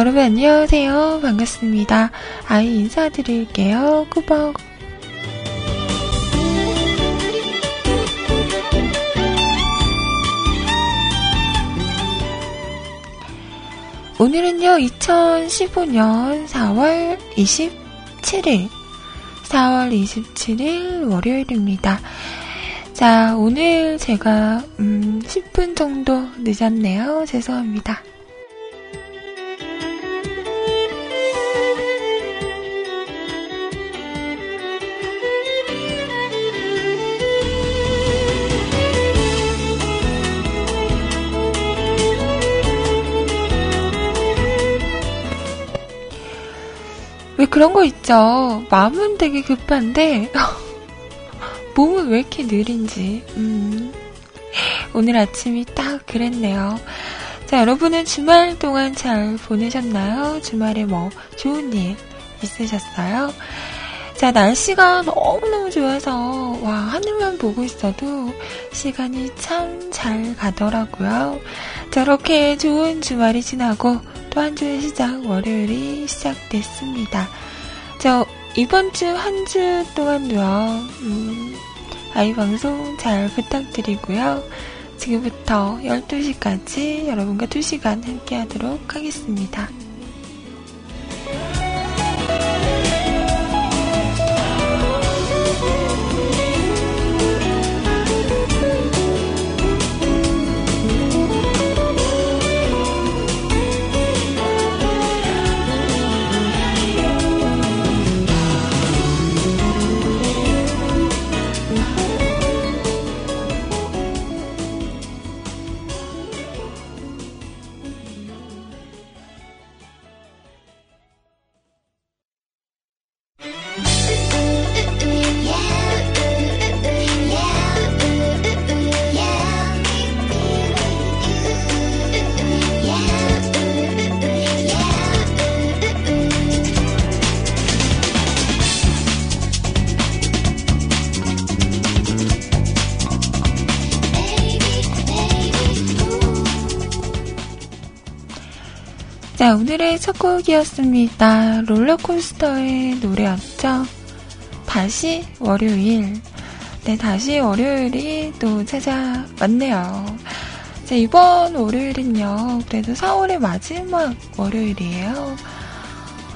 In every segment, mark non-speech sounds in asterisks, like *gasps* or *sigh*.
짠! 여러분 안녕하세요. 반갑습니다. 아이 인사드릴게요. 꾸벅. 오늘은요, 2015년 4월 27일, 4월 27일 월요일입니다. 자, 오늘 제가, 음, 10분 정도 늦었네요. 죄송합니다. 그런 거 있죠? 마음은 되게 급한데, *laughs* 몸은 왜 이렇게 느린지, 음. 오늘 아침이 딱 그랬네요. 자, 여러분은 주말 동안 잘 보내셨나요? 주말에 뭐 좋은 일 있으셨어요? 자, 날씨가 너무너무 좋아서, 와, 하늘만 보고 있어도 시간이 참 잘 가더라고요. 저렇게 좋은 주말이 지나고 또 한 주의 시작, 월요일이 시작됐습니다. 저, 이번 주 한 주 동안도요, 음, 아이 방송 잘 부탁드리고요. 지금부터 12시까지 여러분과 2시간 함께 하도록 하겠습니다. 첫 곡이었습니다. 롤러코스터의 노래였죠. 다시 월요일. 네, 다시 월요일이 또 찾아왔네요. 자, 이번 월요일은요, 그래도 4월의 마지막 월요일이에요.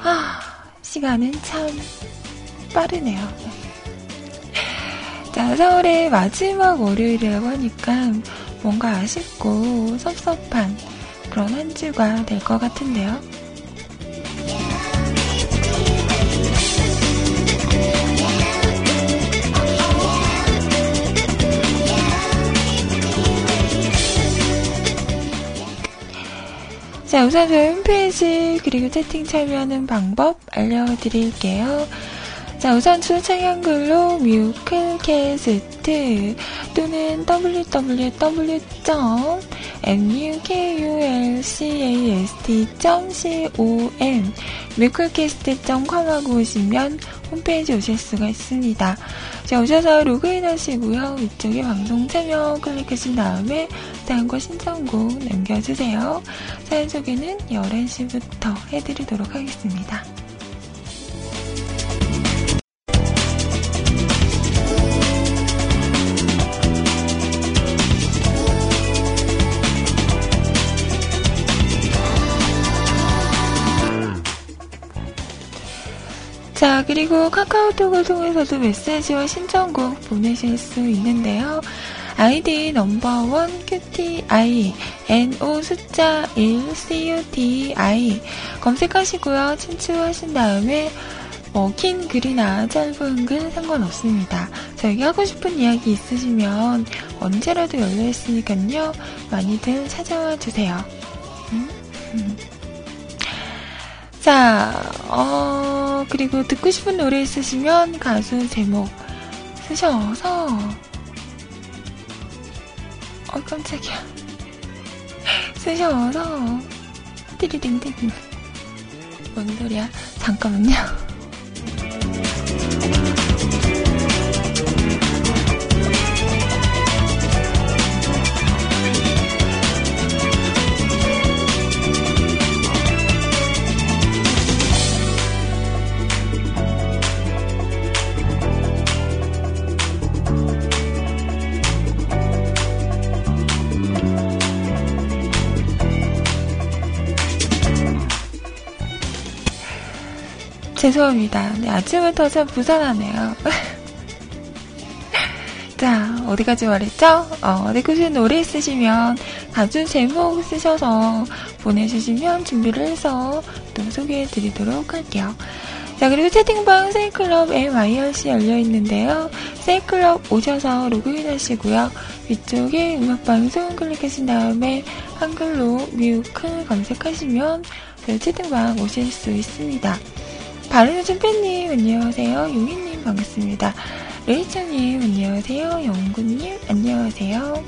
아, 시간은 참 빠르네요. 자, 4월의 마지막 월요일이라고 하니까 뭔가 아쉽고 섭섭한 그런 한 주가 될 것 같은데요. 자, 우선 저희 홈페이지 그리고 채팅 참여하는 방법 알려드릴게요. 자, 우선 출첵 한글로 뮤클캐스트 또는 www.mukulcast.com 뮤클캐스트.com 하고 오시면 홈페이지 오실 수가 있습니다. 자, 오셔서 로그인 하시고요. 이쪽에 방송 참여 클릭하신 다음에 사연과 신청곡 남겨주세요. 사연 소개는 11시부터 해드리도록 하겠습니다. 자, 그리고 카카오톡을 통해서도 메시지와 신청곡 보내실 수 있는데요. 아이디 넘버원 QTI NO 숫자 1 CUTI 검색하시고요. 친추하신 다음에 뭐, 긴 글이나 짧은 글 상관없습니다. 저에게 하고 싶은 이야기 있으시면 언제라도 열려있으니까요. 많이들 찾아와 주세요. 음? 음. 자, 어, 그리고 듣고 싶은 노래 있으시면 가수 제목 쓰셔서, 어, 깜짝이야. *laughs* 쓰셔서, 띠리딩딩. 뭔 소리야? 잠깐만요. 죄송합니다. 네, 아침부터 참 부산하네요. *laughs* 자, 어디까지 말했죠? 어, 내꾸신 노래 있으시면 가수 제목 쓰셔서 보내주시면 준비를 해서 또 소개해 드리도록 할게요. 자, 그리고 채팅방 세이클럽 MIRC 열려있는데요. 세이클럽 오셔서 로그인 하시고요. 위쪽에 음악방송 클릭하신 다음에 한글로 뮤크 검색하시면 그 채팅방 오실 수 있습니다. 바른우준 팬님, 안녕하세요. 용희님, 반갑습니다. 레이처님, 안녕하세요. 영구님, 안녕하세요.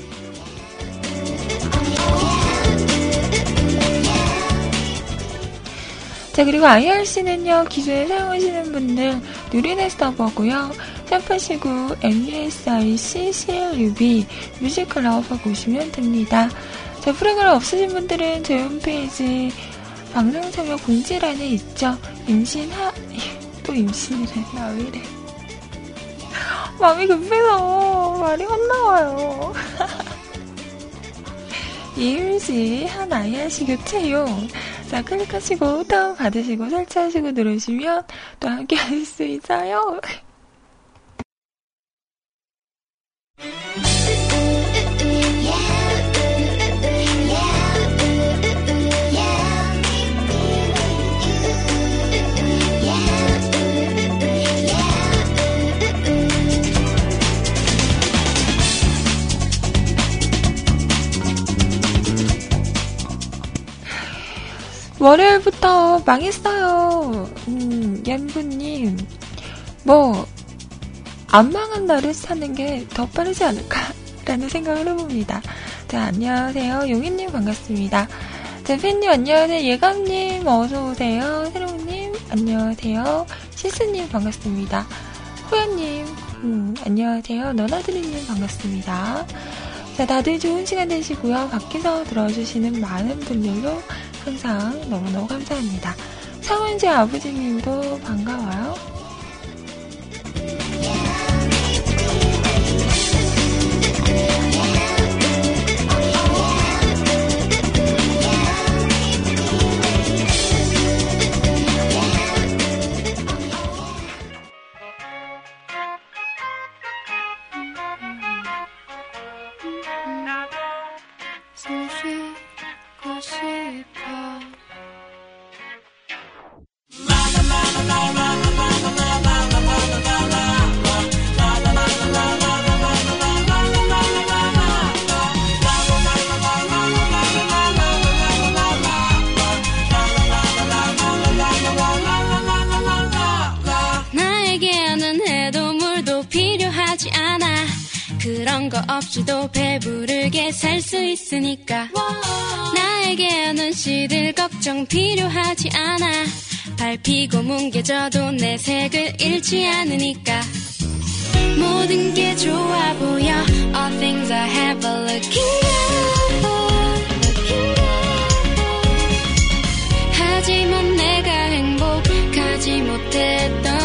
자, 그리고 IRC는요, 기존에 사용하시는 분들 누리넷 서버고요. 샵하시고 MUSIC CLUB 뮤직클럽 하고 오시면 됩니다. 자, 프로그램 없으신 분들은 저희 홈페이지 방송 참여 공지란에 있죠. 임신하, *laughs* 또 임신이래. 나 왜 이래. *laughs* 마음이 급해서 말이 헛나와요. *laughs* 이임시 한 아이아시 교체용 자, 클릭하시고 다운 받으시고 설치하시고 누르시면 또 함께 할 수 있어요. 월요일부터 망했어요. 음, 얀부님. 뭐, 안 망한 날을 사는 게 더 빠르지 않을까라는 생각을 해봅니다. 자, 안녕하세요. 용희님 반갑습니다. 자, 팬님 안녕하세요. 예감님 어서오세요. 새로운님 안녕하세요. 시스님 반갑습니다. 호연님 음, 안녕하세요. 너나드리님 반갑습니다. 자, 다들 좋은 시간 되시고요. 밖에서 들어주시는 많은 분들도 항상 너무너무 감사합니다. 성은지 아버지님도 반가워요. 걱정 필요하지 않아. 밟히고 뭉개져도 내 색을 잃지 않으니까. 모든 게 좋아 보여. All things I have are looking good. 하지만 내가 행복하지 못했던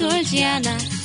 돌지 않아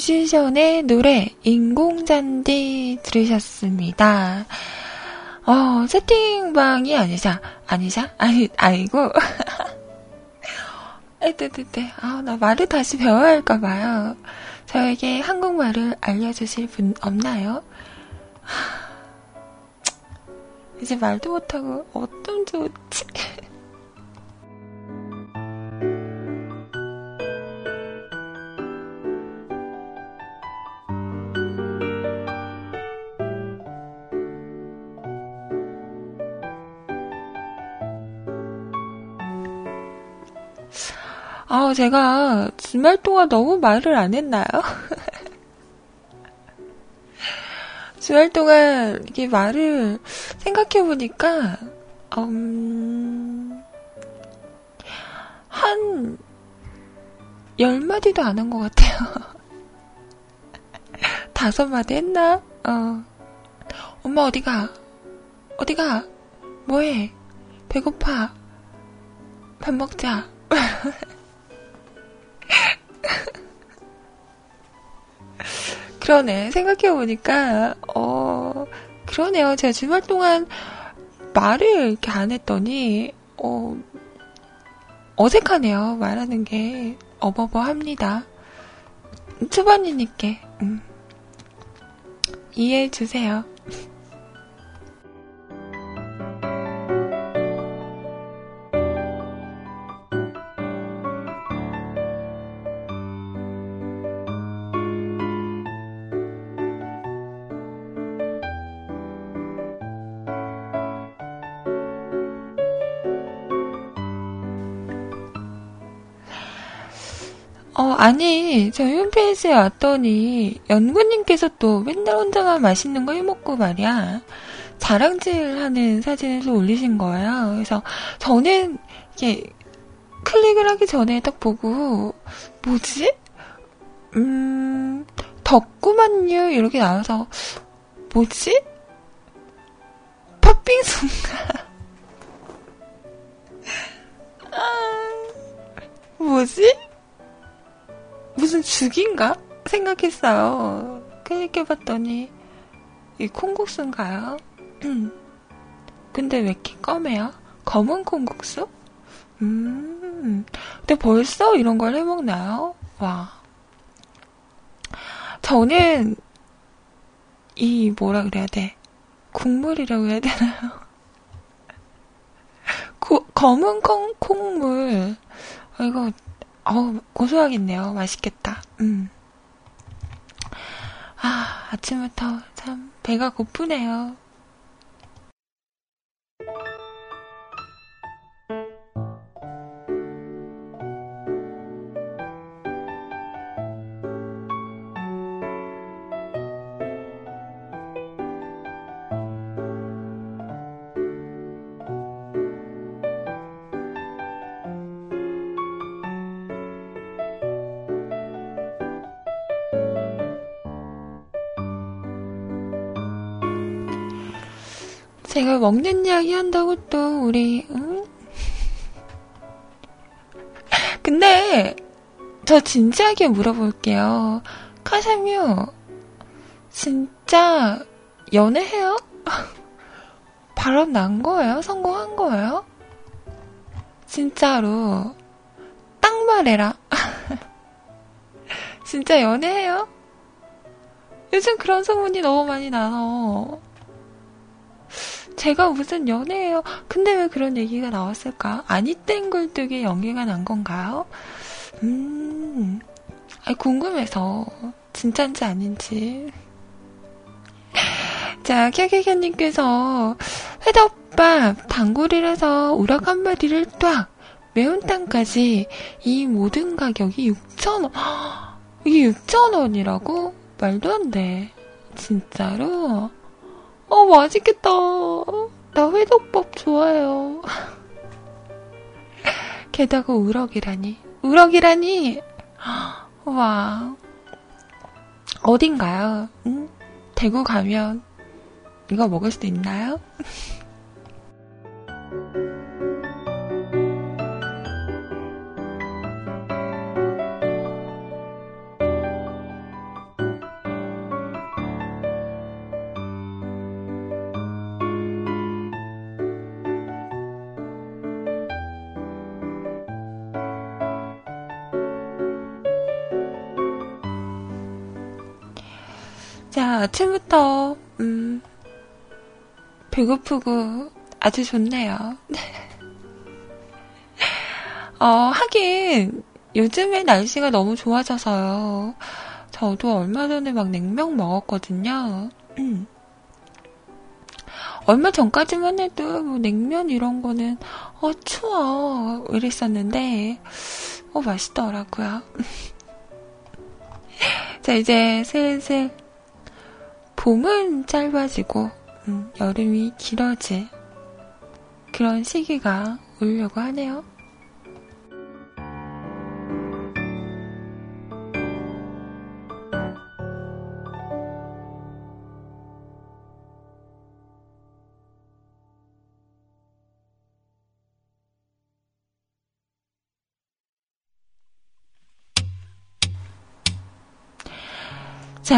뮤지션의 노래, 인공잔디 들으셨습니다. 어, 채팅방이 아니자, 아니자? 아니, 아니고. *laughs* 에뜨뜨뜨. 아, 나 말을 다시 배워야 할까봐요. 저에게 한국말을 알려주실 분 없나요? *sighs* 이제 말도 못하고, 어쩜 좋지? *laughs* 아, 제가 주말 동안 너무 말을 안 했나요? *laughs* 주말 동안 이게 말을 생각해보니까, 음, 한, 열 마디도 안 한 것 같아요. *laughs* 다섯 마디 했나? 어. 엄마 어디가? 어디가? 뭐해? 배고파. 밥 먹자. *laughs* 그러네. 생각해보니까, 어, 그러네요. 제가 주말 동안 말을 이렇게 안 했더니, 어, 어색하네요. 말하는 게 어버버 합니다. 초반이니까, 음. 이해해주세요. 아니, 저희 홈페이지에 왔더니, 연구님께서 또 맨날 혼자만 맛있는 거 해먹고 말이야. 자랑질 하는 사진을 또 올리신 거예요. 그래서 저는, 이게, 클릭을 하기 전에 딱 보고, 뭐지? 음, 덕구만요? 이렇게 나와서, 뭐지? 팥빙수인가? *laughs* 아, 뭐지? 무슨 죽인가? 생각했어요. 클릭해봤더니, 이 콩국수인가요? 근데 왜 이렇게 검해요? 검은 콩국수? 음, 근데 벌써 이런 걸 해먹나요? 와. 저는, 이, 뭐라 그래야 돼? 국물이라고 해야 되나요? *laughs* 고, 검은 콩, 콩물. 아, 이거 어우, 고소하겠네요. 맛있겠다. 음. 아, 아침부터 참 배가 고프네요. 제가 먹는 이야기 한다고 또 우리 응? 근데 저 진지하게 물어볼게요. 카사뮤 진짜 연애해요? *laughs* 바람 난 거예요? 성공한 거예요? 진짜로 딱 말해라. *laughs* 진짜 연애해요? 요즘 그런 소문이 너무 많이 나서 제가 무슨 연애해요? 근데 왜 그런 얘기가 나왔을까? 아니 땡글뚝에 연기가 난 건가요? 음, 궁금해서 진짠지 아닌지. 자, 캐캐캐님께서 회덮밥, 단골이라서 우락 한 마리를 딱 매운탕까지 이 모든 가격이 6,000원. 이게 6,000원이라고? 말도 안 돼. 진짜로? 어, 맛있겠다. 나 회덮밥 좋아해요. *laughs* 게다가 우럭이라니. 우럭이라니! *gasps* 와. 어딘가요? 응? 대구 가면 이거 먹을 수도 있나요? *laughs* 아침부터, 음, 배고프고 아주 좋네요. *laughs* 어, 하긴, 요즘에 날씨가 너무 좋아져서요. 저도 얼마 전에 막 냉면 먹었거든요. 음. *clears throat* 얼마 전까지만 해도 뭐 냉면 이런 거는, 어, 추워. 이랬었는데, 어, 맛있더라고요. *laughs* 자, 이제 슬슬 봄은 짧아지고 음, 여름이 길어질 그런 시기가 오려고 하네요.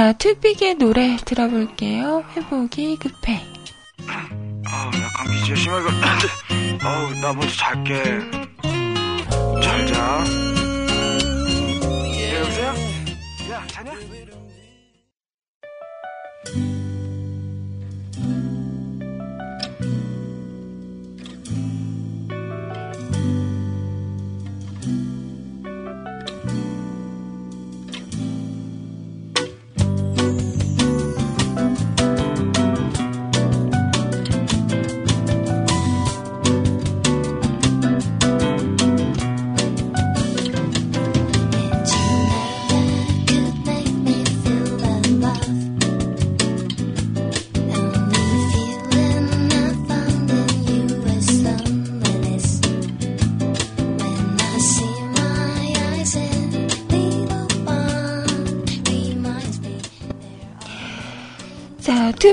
자, 투빅의 노래 들어볼게요. 회복이 급해. 아우, 야, 감기 진짜 심하게. 아우, 나 먼저 잘게. 잘 자.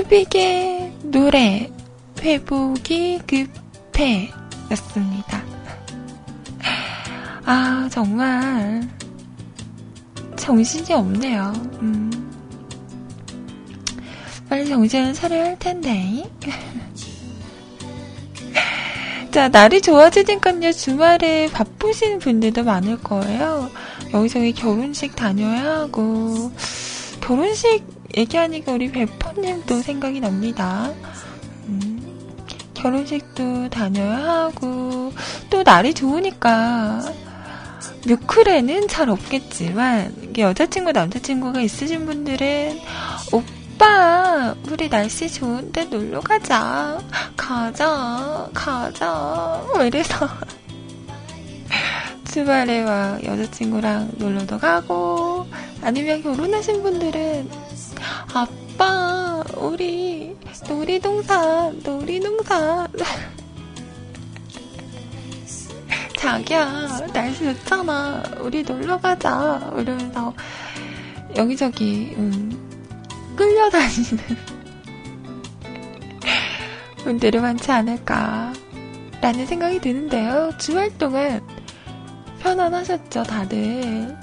자, 투빅의 노래 회복이 급해 였습니다. 아, 정말 정신이 없네요. 음. 빨리 정신을 차려야 할 텐데. *laughs* 자, 날이 좋아지니까요, 주말에 바쁘신 분들도 많을 거예요. 여기저기 결혼식 다녀야 하고, 결혼식 얘기하니까 우리 베퍼님도 생각이 납니다. 음, 결혼식도 다녀야 하고, 또 날이 좋으니까, 뮤클에는 잘 없겠지만, 여자친구, 남자친구가 있으신 분들은, 오빠, 우리 날씨 좋은데 놀러 가자. 가자, 가자. 뭐 이래서. *laughs* 주말에 막 여자친구랑 놀러도 가고, 아니면 결혼하신 분들은, 아빠, 우리 놀이동산, 놀이동산. 자기야, 날씨 좋잖아. 우리 놀러 가자. 이러면서 여기저기, 음, 끌려다니는 *laughs* 분들이 많지 않을까. 라는 생각이 드는데요. 주말 동안 편안하셨죠, 다들?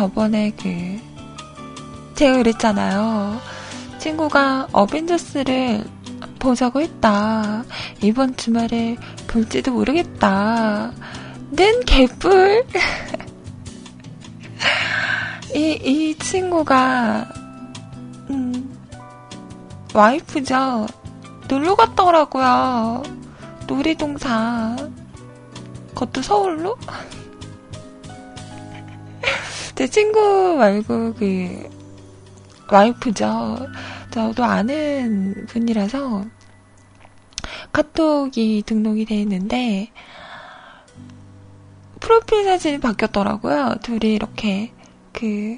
저번에 그, 제가 그랬잖아요. 친구가 어벤져스를 보자고 했다. 이번 주말에 볼지도 모르겠다. 는 개뿔. *laughs* 이, 이 친구가, 음, 와이프죠. 놀러 갔더라고요. 놀이동산. 그것도 서울로? 제 친구 말고 그, 와이프죠. 저도 아는 분이라서 카톡이 등록이 돼 있는데, 프로필 사진이 바뀌었더라고요. 둘이 이렇게 그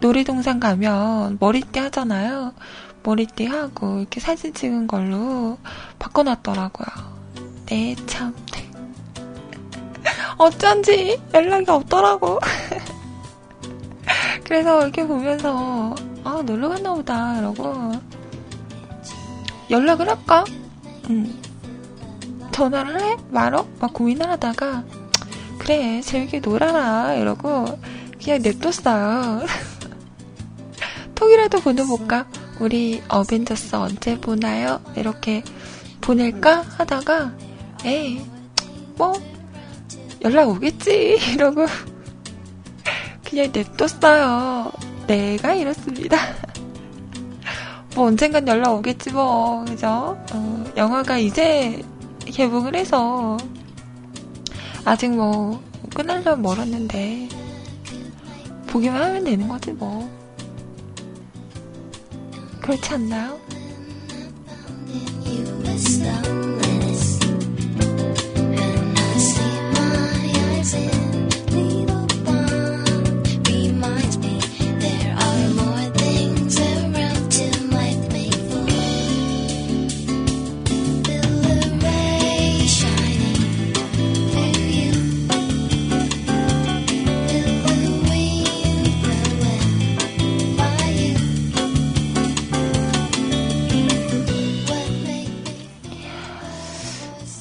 놀이동산 가면 머리띠 하잖아요. 머리띠 하고 이렇게 사진 찍은 걸로 바꿔놨더라고요. 네, 참. 어쩐지 연락이 없더라고. *laughs* 그래서 이렇게 보면서 아 놀러 갔나 보다 이러고 연락을 할까? 음. 전화를 해? 말어? 막 고민을 하다가 그래 재밌게 놀아라 이러고 그냥 냅뒀어요. *laughs* 톡이라도 보내볼까? 우리 어벤져스 언제 보나요? 이렇게 보낼까? 하다가 에이 뭐 연락 오겠지 이러고 그냥 냅뒀어요. 내가 이렇습니다. 뭐 언젠간 연락 오겠지 뭐 그죠? 어, 영화가 이제 개봉을 해서 아직 뭐 끝날려면 멀었는데 보기만 하면 되는 거지 뭐 그렇지 않나요?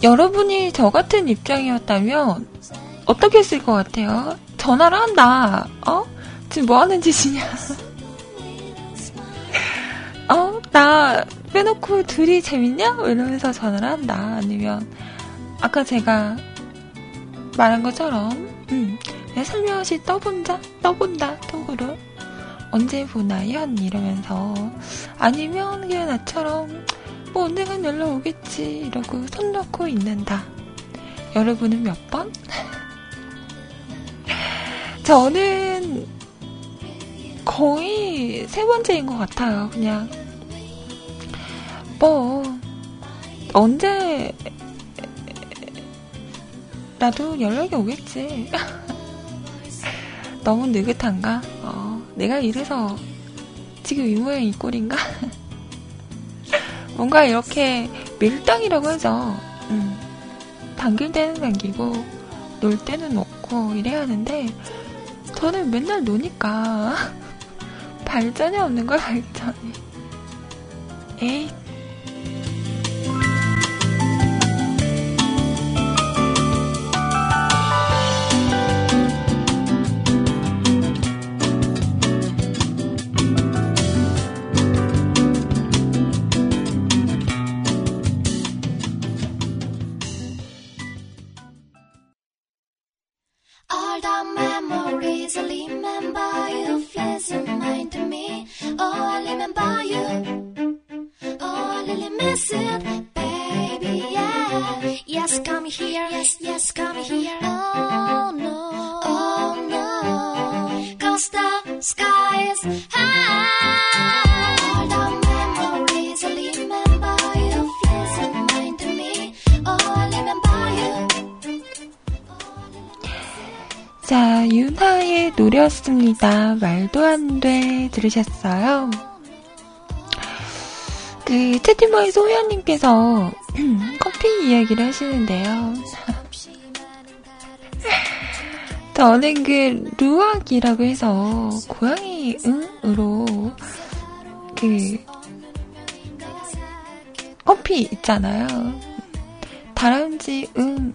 여러분이 저 같은 입장이었다면 어떻게 했을 것 같아요? 전화를 한다. 어? 지금 뭐 하는 짓이냐? *laughs* 어? 나 빼놓고 둘이 재밌냐? 이러면서 전화를 한다. 아니면 아까 제가 말한 것처럼 음, 그냥 살며시 떠본다? 떠본다. 톡으로. 언제 보나요? 이러면서 아니면 그냥 나처럼 뭐 언젠간 연락 오겠지 이러고 손 놓고 있는다. 여러분은 몇 번? *laughs* 저는 거의 세 번째인 것 같아요. 그냥 뭐 언제 나도 연락이 오겠지. *laughs* 너무 느긋한가? 어, 내가 이래서 지금 이 모양 이 꼴인가? *laughs* 뭔가 이렇게 밀당이라고 하죠. 음, 당길 때는 당기고 놀 때는 놓고 이래야 하는데 저는 맨날 노니까 *laughs* 발전이 없는 걸 발전이. 에이. 노래였습니다. 말도 안 돼. 들으셨어요? 그, 채팅방에 소희연님께서 *clears throat* 커피 이야기를 하시는데요. *laughs* 저는 그, 루악이라고 해서, 고양이 응으로, 그, 커피 있잖아요. 다람쥐 응,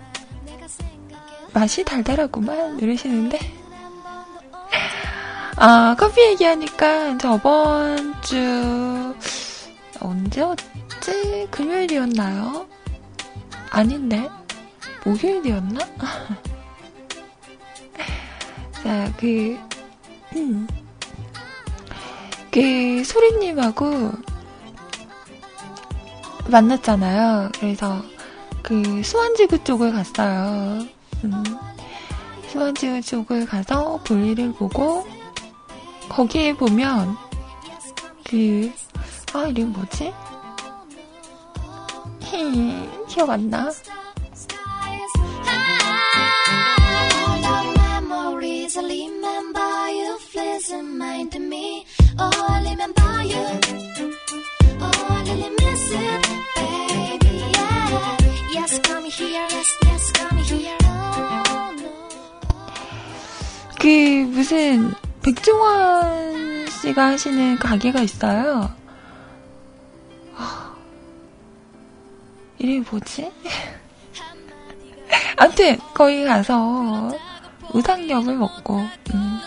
맛이 달달하구만 이러시는데 아 커피 얘기하니까 저번 주 언제였지 금요일이었나요? 아닌데 목요일이었나? *laughs* 자, 그, 음, 그, 소리님하고 만났잖아요. 그래서 그 수원지구 쪽을 갔어요. 음, 수원지구 쪽을 가서 볼일을 보고, 거기에 보면, 그, 아, 이름 뭐지? 히, 기억 안 나? Oh. Oh. Oh. 그 무슨 백종원 씨가 하시는 가게가 있어요. 아, 이름이 뭐지? *laughs* 아무튼 거기 가서 우상겹을 먹고 음.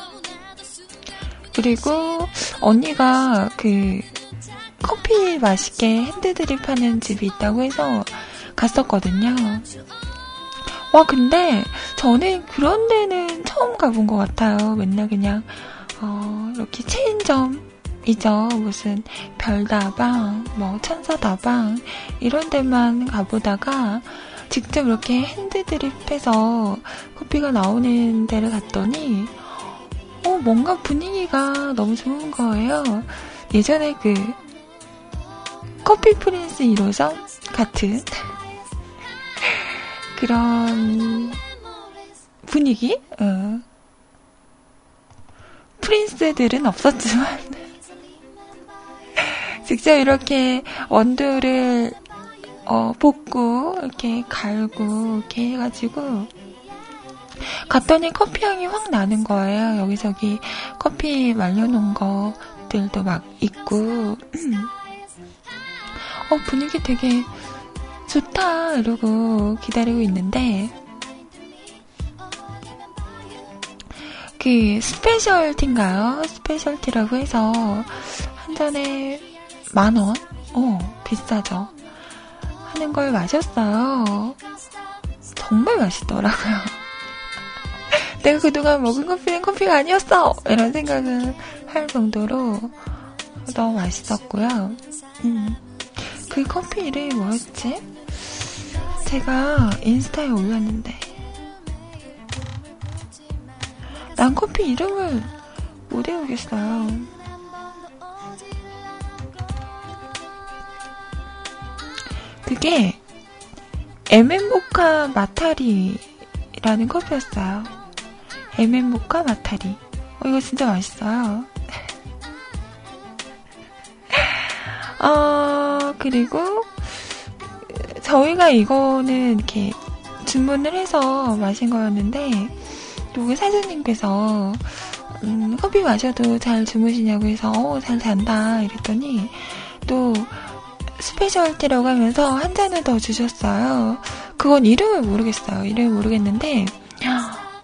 그리고 언니가 그 커피 맛있게 핸드드립 하는 집이 있다고 해서 갔었거든요. 와, 근데 저는 그런 데는 처음 가본 것 같아요. 맨날 그냥, 어, 이렇게 체인점이죠. 무슨 별다방, 뭐 천사다방, 이런 데만 가보다가 직접 이렇게 핸드드립해서 커피가 나오는 데를 갔더니, 어, 뭔가 분위기가 너무 좋은 거예요. 예전에 그, 커피 프린스 1호점 같은 그런 분위기? 어. 프린스들은 없었지만 *laughs* 직접 이렇게 원두를 어, 볶고 이렇게 갈고 이렇게 해가지고 갔더니 커피 향이 확 나는 거예요. 여기저기 커피 말려놓은 것들도 막 있고 *clears throat* 어 분위기 되게 좋다 이러고 기다리고 있는데 그 specialty인가요? specialty라고 해서 한 잔에 만 원? 어 비싸죠. 하는 걸 마셨어요. 정말 맛있더라고요. *laughs* 내가 그동안 먹은 커피는 커피가 아니었어! 이런 생각을 할 정도로 너무 맛있었고요. 음. 그 커피 이름이 뭐였지? 제가 인스타에 올렸는데. 난 커피 이름을 못 외우겠어요. 그게 에멘모카 마타리라는 커피였어요. 에멘모카 마타리. 어, 이거 진짜 맛있어요. *laughs* 어, 그리고 저희가 이거는 이렇게 주문을 해서 마신 거였는데 누구 사장님께서 음, 커피 마셔도 잘 주무시냐고 해서 어, 잘 잔다 이랬더니 또 스페셜티라고 하면서 한 잔을 더 주셨어요. 그건 이름을 모르겠어요. 이름을 모르겠는데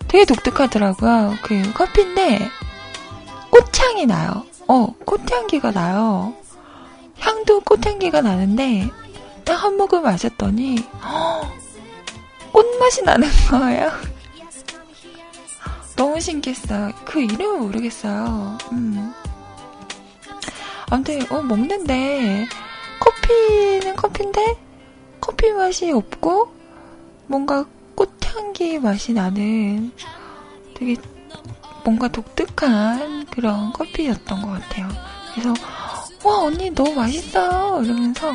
되게 독특하더라고요. 그 커피인데 꽃향이 나요. 어, 꽃향기가 나요. 향도 꽃향기가 나는데 딱 한 모금 마셨더니 헉, 꽃맛이 나는 거예요. 너무 신기했어요. 그 이름을 모르겠어요. 음. 아무튼 어, 먹는데 커피는 커피인데 커피 맛이 없고 뭔가 꽃향기 맛이 나는 되게 뭔가 독특한 그런 커피였던 것 같아요. 그래서 와 언니 너무 맛있어요 이러면서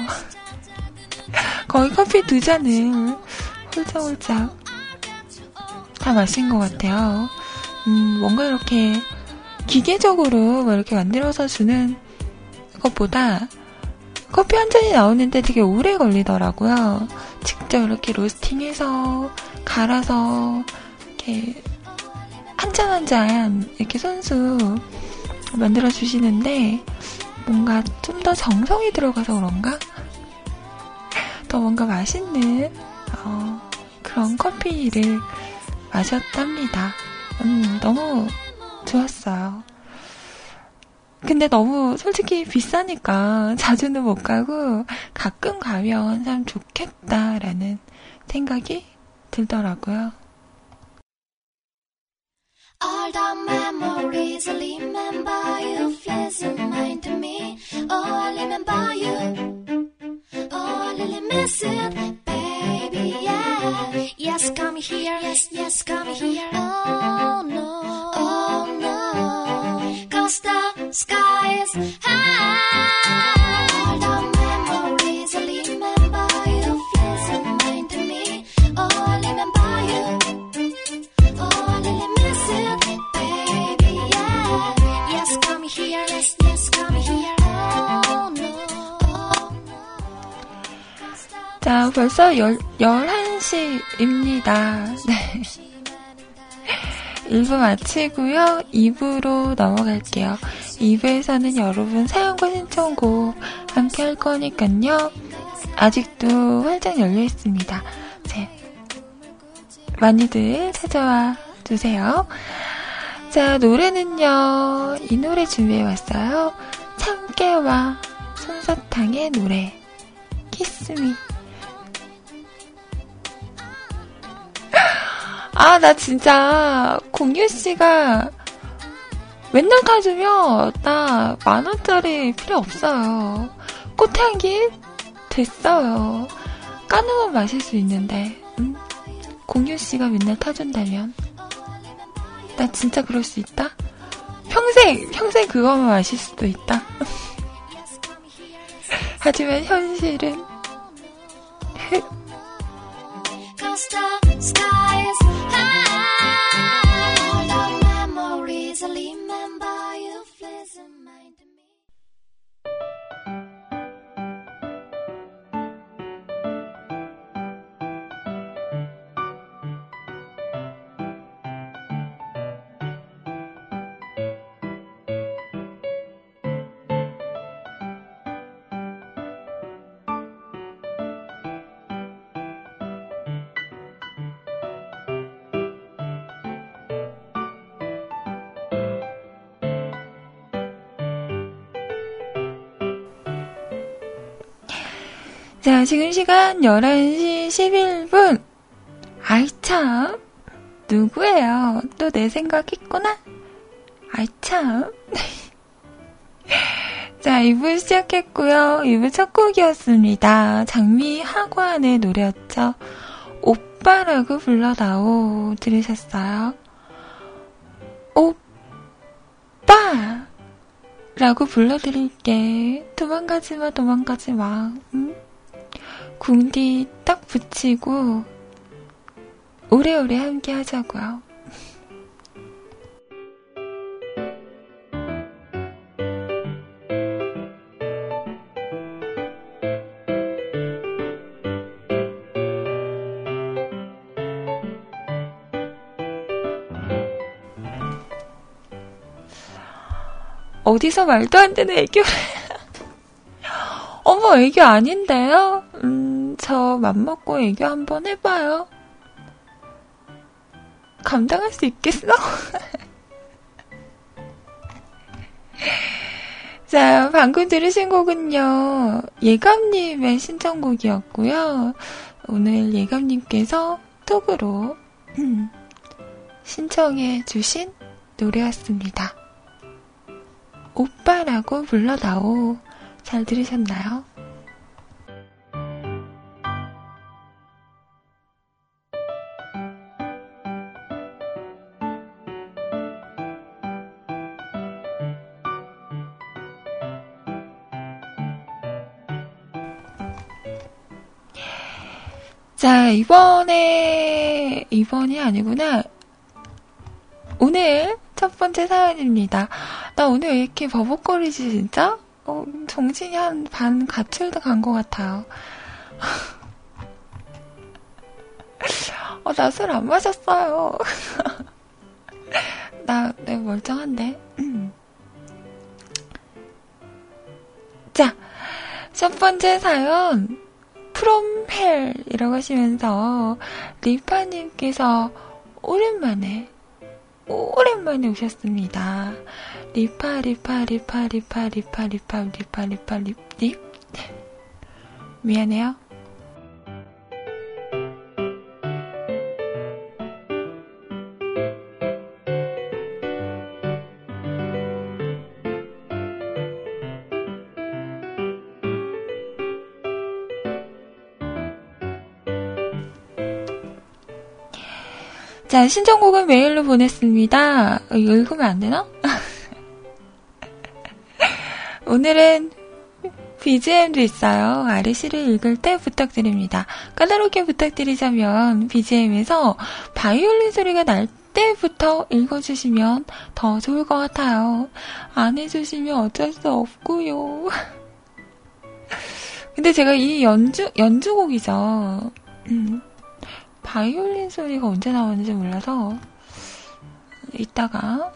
거의 커피 두 잔을 홀짝홀짝 다 마신 것 같아요. 음, 뭔가 이렇게 기계적으로 뭐 이렇게 만들어서 주는 것보다 커피 한 잔이 나오는데 되게 오래 걸리더라고요. 직접 이렇게 로스팅해서 갈아서 이렇게 한 잔 한잔 이렇게 손수 만들어 주시는데 뭔가 좀 더 정성이 들어가서 그런가? 더 뭔가 맛있는 어, 그런 커피를 마셨답니다. 음, 너무 좋았어요. 근데 너무 솔직히 비싸니까 자주는 못 가고 가끔 가면 참 좋겠다라는 생각이 들더라고요. All the memories I remember you pleasant mind to me. Oh, I remember you. Oh, I really miss it, baby. Yeah. Yes, come here. Yes, yes, come here. Oh no, oh no. Cause the sky is high. 자, 벌써 열, 11시입니다. 네. *laughs* 1부 마치고요. 2부로 넘어갈게요. 2부에서는 여러분 사연과 신청곡 함께 할 거니까요. 아직도 활짝 열려 있습니다. 네. 많이들 찾아와 주세요. 자, 노래는요. 이 노래 준비해 왔어요. 참깨와 솜사탕의 노래. 키스미. 아, 나 진짜 공유 씨가 맨날 타주면 나 만원짜리 필요 없어요. 꽃향기 됐어요. 까놓으면 마실 수 있는데, 음? 공유 씨가 맨날 타준다면 나 진짜 그럴 수 있다? 평생 평생 그거만 마실 수도 있다. *laughs* 하지만 현실은 자, 지금 시간 11시 11분. 아이, 참. 누구예요? 또 내 생각 했구나? 아이, 참. *laughs* 자, 2부 시작했고요. 2부 첫 곡이었습니다. 장미 하관의 노래였죠. 오빠라고 불러다오. 들으셨어요? 오빠! 라고 불러드릴게. 도망가지 마, 도망가지 마. 응? 궁디 딱 붙이고 오래오래 함께 하자고요. 어디서 말도 안 되는 애교를 *laughs* 어머, 애교 아닌데요? 음, 저 맘먹고 애교 한번 해봐요. 감당할 수 있겠어? *laughs* 자, 방금 들으신 곡은요, 예감님의 신청곡이었고요. 오늘 예감님께서 톡으로 음, 신청해 주신 노래였습니다. 오빠라고 불러다오. 잘 들으셨나요? 자, 이번에, 이번이 아니구나. 오늘 첫 번째 사연입니다. 나 오늘 왜 이렇게 버벅거리지, 진짜? 어, 정신이 한 반 가출도 간 것 같아요. *laughs* 어, 나 술 안 마셨어요. *laughs* 나, 내 멀쩡한데. *clears throat* 자, 첫 번째 사연. From Hell이라고 하시면서 리파님께서 오랜만에, 오랜만에 오셨습니다. 리파, 리파, 리파, 리파, 리파, 리파, 리파, 리파, 립, 립? 미안해요. 자, 신청곡은 메일로 보냈습니다. 어, 읽으면 안 되나? *laughs* 오늘은 BGM도 있어요. 아리씨를 읽을 때 부탁드립니다. 까다롭게 부탁드리자면 BGM에서 바이올린 소리가 날 때부터 읽어주시면 더 좋을 것 같아요. 안 해주시면 어쩔 수 없고요. *laughs* 근데 제가 이 연주 연주곡이죠. 음, 바이올린 소리가 언제 나오는지 몰라서 이따가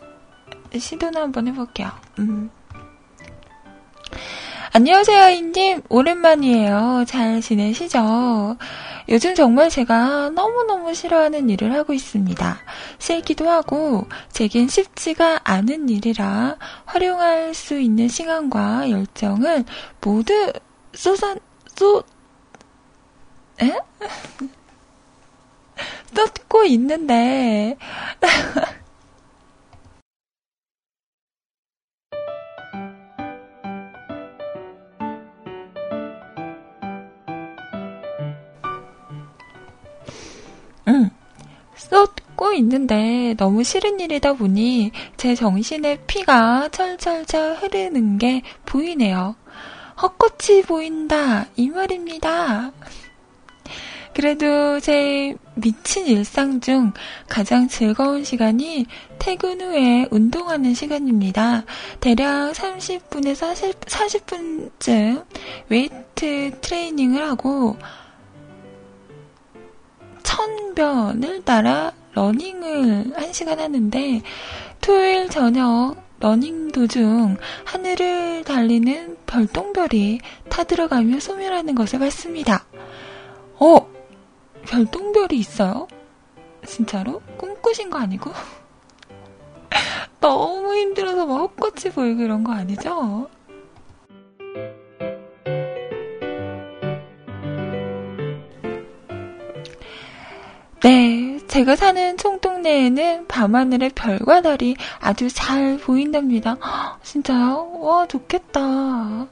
시도는 한번 해볼게요. 음. 안녕하세요, 인님. 오랜만이에요. 잘 지내시죠? 요즘 정말 제가 너무너무 싫어하는 일을 하고 있습니다. 싫기도 하고, 제겐 쉽지가 않은 일이라 활용할 수 있는 시간과 열정을 모두 쏟아, 쏟, 에? *laughs* 쏟고 있는데, *laughs* 응. 쏟고 있는데 너무 싫은 일이다 보니 제 정신에 피가 철철철 흐르는 게 보이네요. 헛것이 보인다. 이 말입니다. *laughs* 그래도 제 미친 일상 중 가장 즐거운 시간이 퇴근 후에 운동하는 시간입니다. 대략 30분에서 40분쯤 웨이트 트레이닝을 하고 천변을 따라 러닝을 한 시간 하는데 토요일 저녁 러닝 도중 하늘을 달리는 별똥별이 타들어가며 소멸하는 것을 봤습니다. 어? 별똥별이 있어요? 진짜로? 꿈꾸신 거 아니고? *laughs* 너무 힘들어서 막 헛것이 보이고 이런 거 아니죠? 네, 제가 사는 총동네에는 밤하늘의 별과 달이 아주 잘 보인답니다. 헉, *gasps* 진짜요? 와, 좋겠다.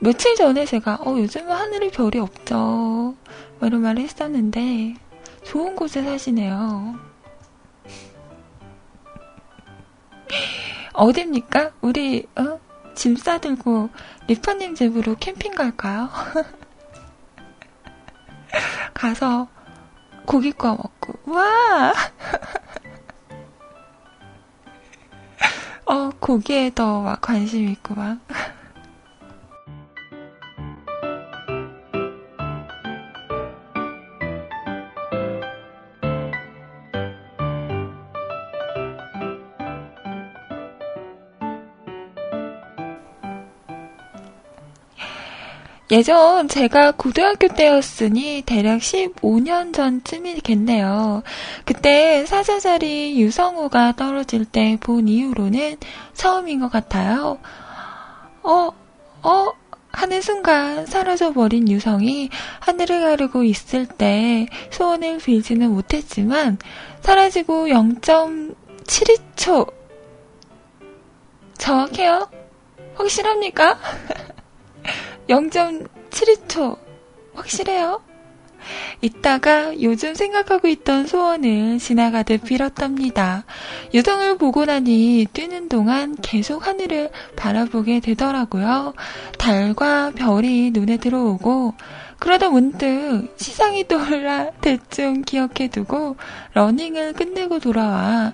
며칠 전에 제가, 어, 요즘은 하늘에 별이 없죠. 뭐 이런 말을 했었는데, 좋은 곳에 사시네요. 어딥니까? 우리, 어? 짐 싸들고 리파님 집으로 캠핑 갈까요? *laughs* 가서 고기 구워 먹고, 와! *laughs* 어, 고기에 더 막 관심 있고 막. 예전 제가 고등학교 때였으니 대략 15년 전쯤이겠네요. 그때 사자자리 유성우가 떨어질 때 본 이후로는 처음인 것 같아요. 어, 어, 하는 순간 사라져버린 유성이 하늘을 가르고 있을 때 소원을 빌지는 못했지만 사라지고 0.72초 정확해요? 확실합니까? *laughs* 0.72초. 확실해요? 이따가 요즘 생각하고 있던 소원을 지나가듯 빌었답니다. 유성을 보고 나니 뛰는 동안 계속 하늘을 바라보게 되더라고요. 달과 별이 눈에 들어오고, 그러다 문득 시상이 떠올라 *laughs* 대충 기억해두고 러닝을 끝내고 돌아와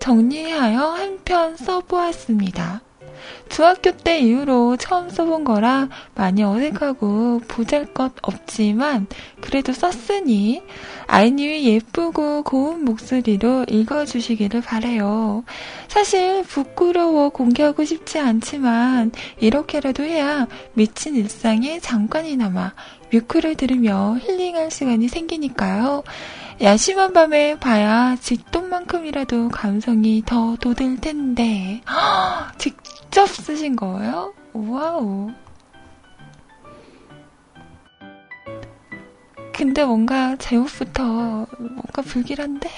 정리하여 한 편 써보았습니다. 중학교 때 이후로 처음 써본 거라 많이 어색하고 보잘 것 없지만 그래도 썼으니 아이님이 예쁘고 고운 목소리로 읽어주시기를 바래요. 사실 부끄러워 공개하고 싶지 않지만 이렇게라도 해야 미친 일상에 잠깐이나마 뮤크를 들으며 힐링할 시간이 생기니까요. 야심한 밤에 봐야 직돈만큼이라도 감성이 더 돋을 텐데. *gasps* 직 접 쓰신 거예요? 와우. 근데 뭔가 제목부터 뭔가 불길한데?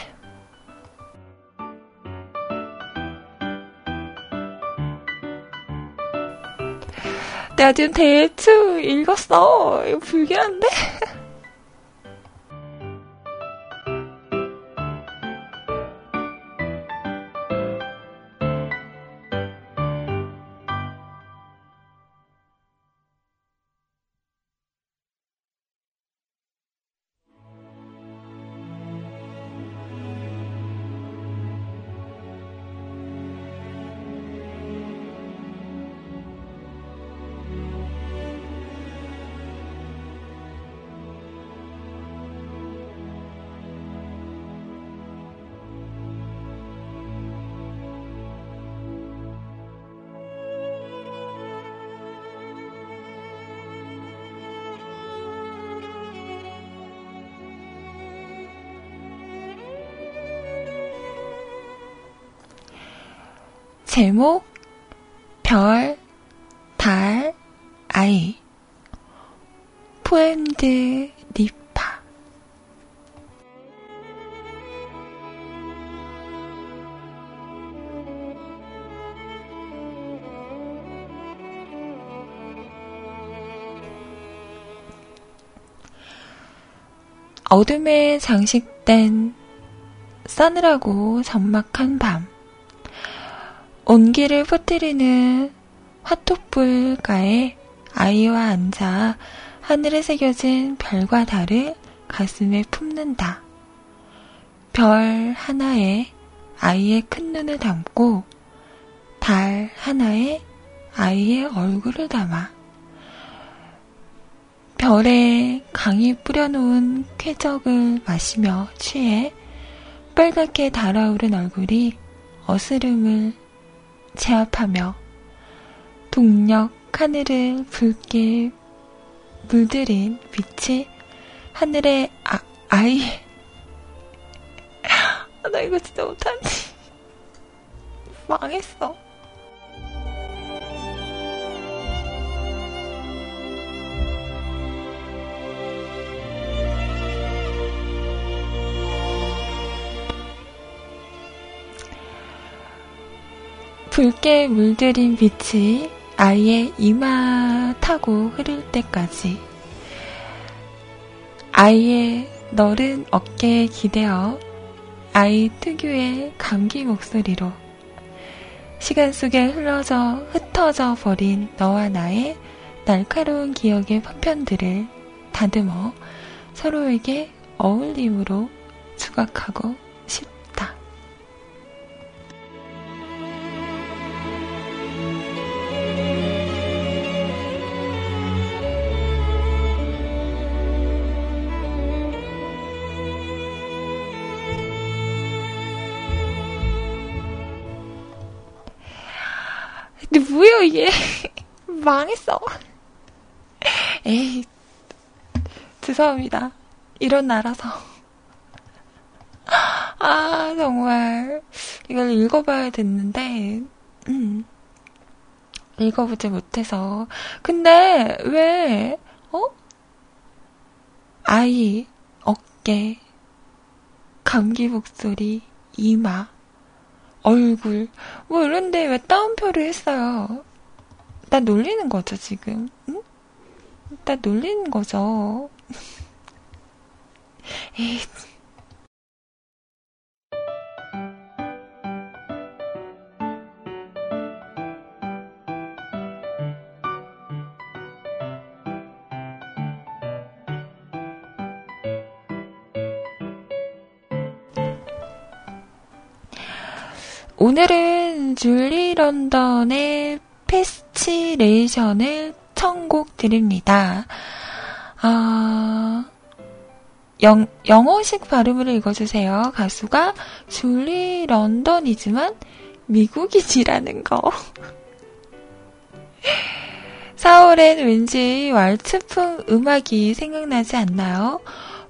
내가 지금 대충 읽었어. 이거 불길한데? *laughs* 제목, 별, 달, 아이. 포엠드 리파. 어둠에 장식된 싸늘하고 적막한 밤. 온기를 퍼뜨리는 화톡불가에 아이와 앉아 하늘에 새겨진 별과 달을 가슴에 품는다. 별 하나에 아이의 큰 눈을 담고 달 하나에 아이의 얼굴을 담아 별에 강이 뿌려놓은 쾌적을 마시며 취해 빨갛게 달아오른 얼굴이 어스름을 제압하며 동력 하늘을 붉게 물들인 빛이 하늘의 아, 아이. *laughs* 아, 나 이거 진짜 못하지 *laughs* 망했어 붉게 물들인 빛이 아이의 이마 타고 흐를 때까지 아이의 너른 어깨에 기대어 아이 특유의 감기 목소리로 시간 속에 흘러져 흩어져 버린 너와 나의 날카로운 기억의 파편들을 다듬어 서로에게 어울림으로 조각하고 망했어. 에이 죄송합니다. 이런 나라서. 아 정말 이걸 읽어봐야 됐는데 음, 읽어보지 못해서. 근데 왜 어? 아이 어깨 감기 목소리 이마 얼굴 뭐 이런데 왜 따옴표를 했어요? 나 놀리는 거죠 지금? 응? 나 놀리는 거죠. *laughs* 에이. 오늘은 줄리 런던의 페스티레이션을 천곡 드립니다. 아, 영, 영어식 발음으로 읽어주세요. 가수가 줄리 런던이지만 미국인이라는 거. *laughs* 4월엔 왠지 왈츠풍 음악이 생각나지 않나요?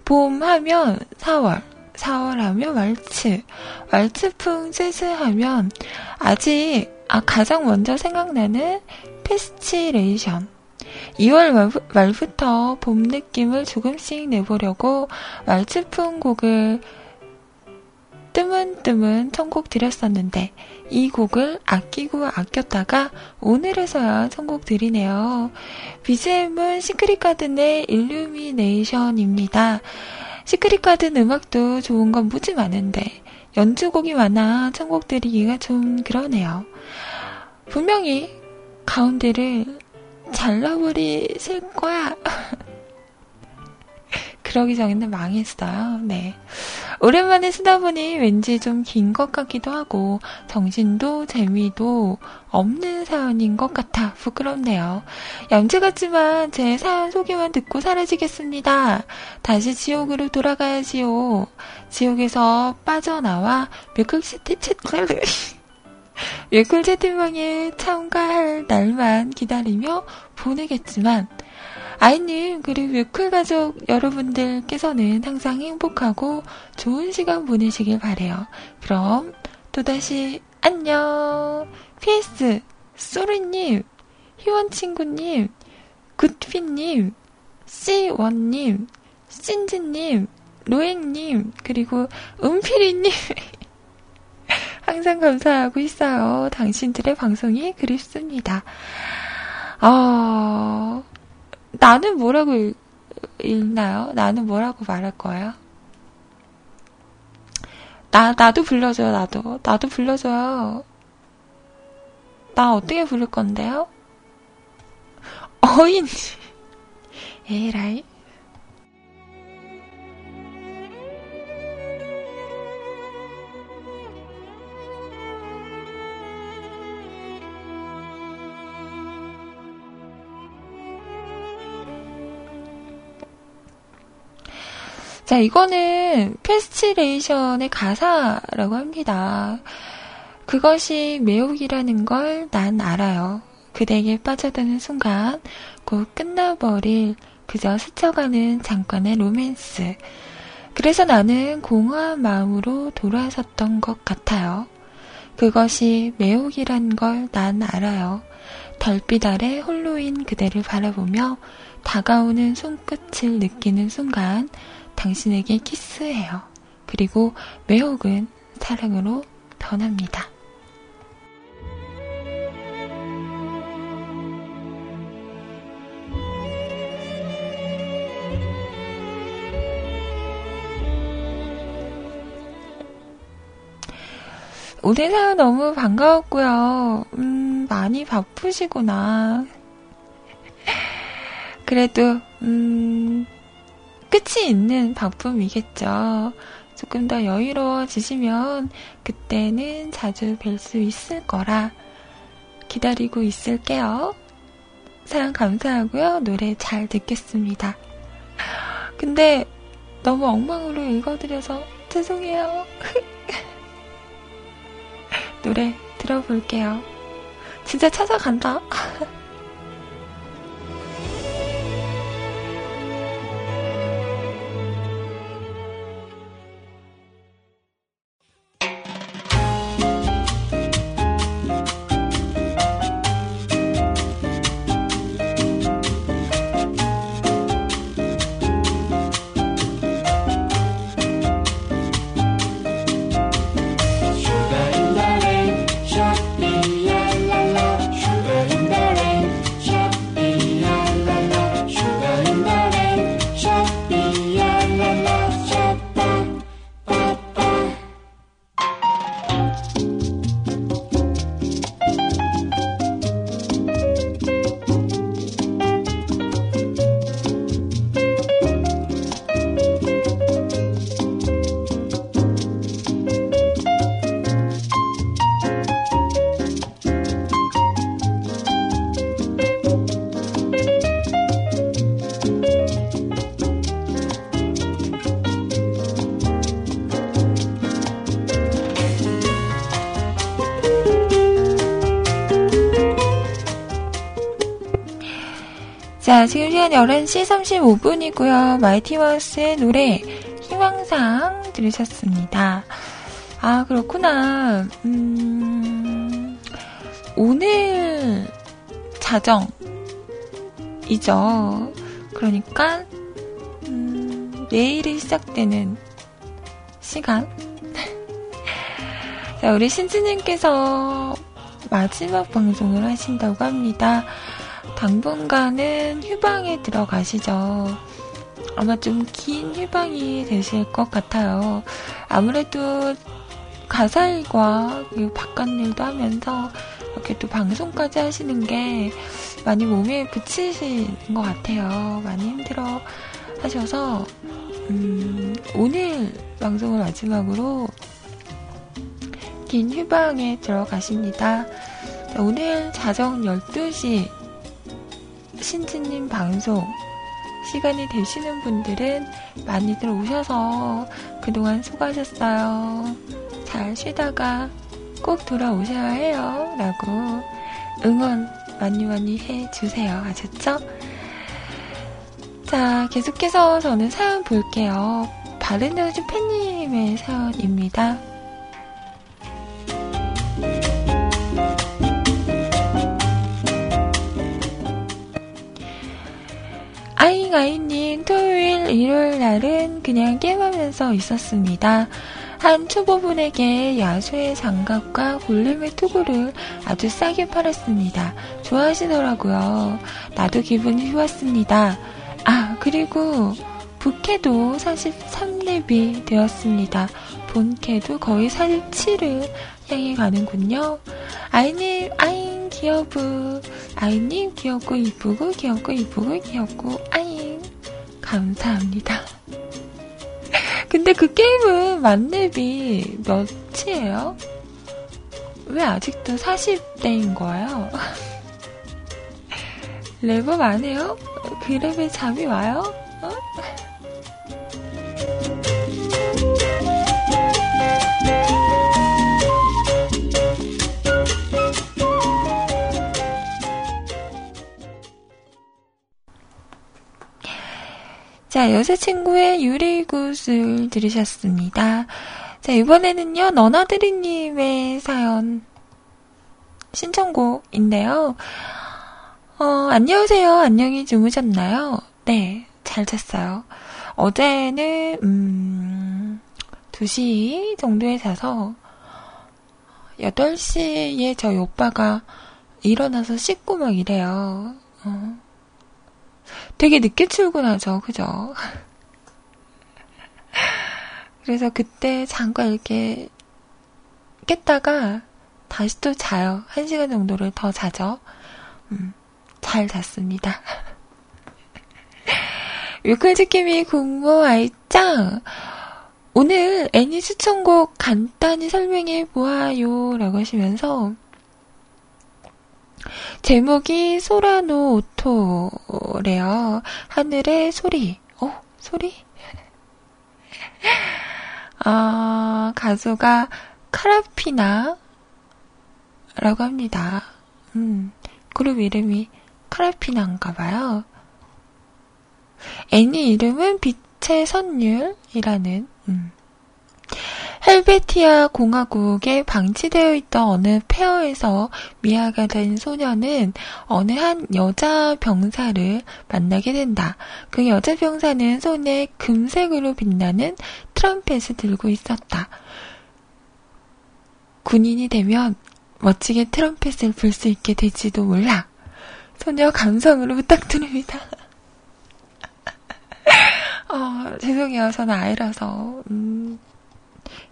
봄 하면 4월, 4월하면 왈츠, 왈츠풍 재즈하면 아직 아, 가장 먼저 생각나는 Fascination. 2월 말, 말부터 봄 느낌을 조금씩 내보려고 왈츠풍 곡을 뜨문뜨문 선곡 드렸었는데 이 곡을 아끼고 아꼈다가 오늘에서야 선곡 드리네요. BGM은 시크릿 가든의 Illumination입니다. 시크릿 가든 음악도 좋은 건 무지 많은데 연주곡이 많아 선곡 드리기가 좀 그러네요. 분명히 가운데를 잘라버리실 거야. *laughs* 그러기 전에는 망했어요. 네. 오랜만에 쓰다 보니 왠지 좀 긴 것 같기도 하고, 정신도 재미도 없는 사연인 것 같아 부끄럽네요. 얌체 같지만 제 사연 소개만 듣고 사라지겠습니다. 다시 지옥으로 돌아가야지요. 지옥에서 빠져나와 뮤클시티 채, 뮤클 채팅방에 참가할 날만 기다리며 보내겠지만, 아이님, 그리고 뮤클 가족 여러분들께서는 항상 행복하고 좋은 시간 보내시길 바래요. 그럼 또다시 안녕. PS, 소리님, 희원친구님, 굿피님, C1님, 신지님, 로행님, 그리고 은필이님. *laughs* 항상 감사하고 있어요. 당신들의 방송이 그립습니다. 어, 나는 뭐라고 읽, 읽나요? 나는 뭐라고 말할 거예요? 나, 나도 불러줘요, 나도. 나도 불러줘요. 나 어떻게 부를 건데요? 어인. 에라이. 자, 이거는 페스티레이션의 가사라고 합니다. 그것이 매혹이라는 걸 난 알아요. 그대에게 빠져드는 순간 곧 끝나버릴 그저 스쳐가는 잠깐의 로맨스. 그래서 나는 공허한 마음으로 돌아섰던 것 같아요. 그것이 매혹이란 걸 난 알아요. 달빛 아래 홀로인 그대를 바라보며 다가오는 손끝을 느끼는 순간 당신에게 키스해요. 그리고 매혹은 사랑으로 변합니다. 오늘 사연 너무 반가웠고요. 음, 많이 바쁘시구나. *laughs* 그래도, 음, 끝이 있는 바쁨이겠죠. 조금 더 여유로워지시면 그때는 자주 뵐 수 있을 거라 기다리고 있을게요. 사랑 감사하고요. 노래 잘 듣겠습니다. 근데 너무 엉망으로 읽어드려서 죄송해요. *laughs* 노래 들어볼게요. 진짜 찾아간다. *laughs* 자, 지금 시간 11시 35분이고요. 마이티 마우스의 노래, 희망상 들으셨습니다. 아, 그렇구나. 음, 오늘 자정이죠. 그러니까, 음, 내일이 시작되는 시간. *laughs* 자, 우리 신지님께서 마지막 방송을 하신다고 합니다. 당분간은 휴방에 들어가시죠. 아마 좀 긴 휴방이 되실 것 같아요. 아무래도 가사 일과 그리고 바깥 일도 하면서 이렇게 또 방송까지 하시는 게 많이 몸에 붙이신 것 같아요. 많이 힘들어 하셔서, 음, 오늘 방송을 마지막으로 긴 휴방에 들어가십니다. 자, 오늘 자정 12시 신지님 방송 시간이 되시는 분들은 많이들 오셔서 그동안 수고하셨어요. 잘 쉬다가 꼭 돌아오셔야 해요. 라고 응원 많이 많이 해주세요. 아셨죠? 자, 계속해서 저는 사연 볼게요. 바른 우주 팬님의 사연입니다. 아잉아잉님, 토요일, 일요일 날은 그냥 게임하면서 있었습니다. 한 초보분에게 야수의 장갑과 골렘의 투구를 아주 싸게 팔았습니다. 좋아하시더라고요. 나도 기분이 좋았습니다. 아, 그리고 부캐도 43렙이 되었습니다. 본캐도 거의 47을 향해 가는군요. 아이님, 아잉, 귀여부. 아이님, 귀엽고 이쁘고, 귀엽고 이쁘고, 귀엽고, 아잉. 감사합니다. 근데 그 게임은 만렙이 몇이에요? 왜 아직도 40대인 거예요? *laughs* 랩업 안 해요? 그 랩에 잠이 와요? 어? 자, 여자친구의 유리굿을 들으셨습니다. 자, 이번에는요, 너나드리님의 사연 신청곡인데요. 어, 안녕하세요. 안녕히 주무셨나요? 네, 잘 잤어요. 어제는, 음, 2시 정도에 자서, 8시에 저희 오빠가 일어나서 씻고 막 이래요. 어. 되게 늦게 출근하죠, 그죠? 그래서 그때 잠깐 이렇게 깼다가 다시 또 자요. 한 시간 정도를 더 자죠. 음, 잘 잤습니다. *laughs* 유클즈킴이 공모 아이짱! 오늘 애니 추천곡 간단히 설명해 보아요. 라고 하시면서, 제목이 소라노 오토래요. 하늘의 소리. 어, 소리? *laughs* 아, 가수가 카라피나 라고 합니다. 음, 그룹 이름이 카라피나인가 봐요. 애니 이름은 빛의 선율이라는, 음. 헬베티아 공화국에 방치되어 있던 어느 폐허에서 미아가 된 소녀는 어느 한 여자 병사를 만나게 된다. 그 여자 병사는 손에 금색으로 빛나는 트럼펫을 들고 있었다. 군인이 되면 멋지게 트럼펫을 불 수 있게 될지도 몰라. 소녀 감성으로 부탁드립니다. *laughs* 어, 죄송해요. 저는 아이라서. 음,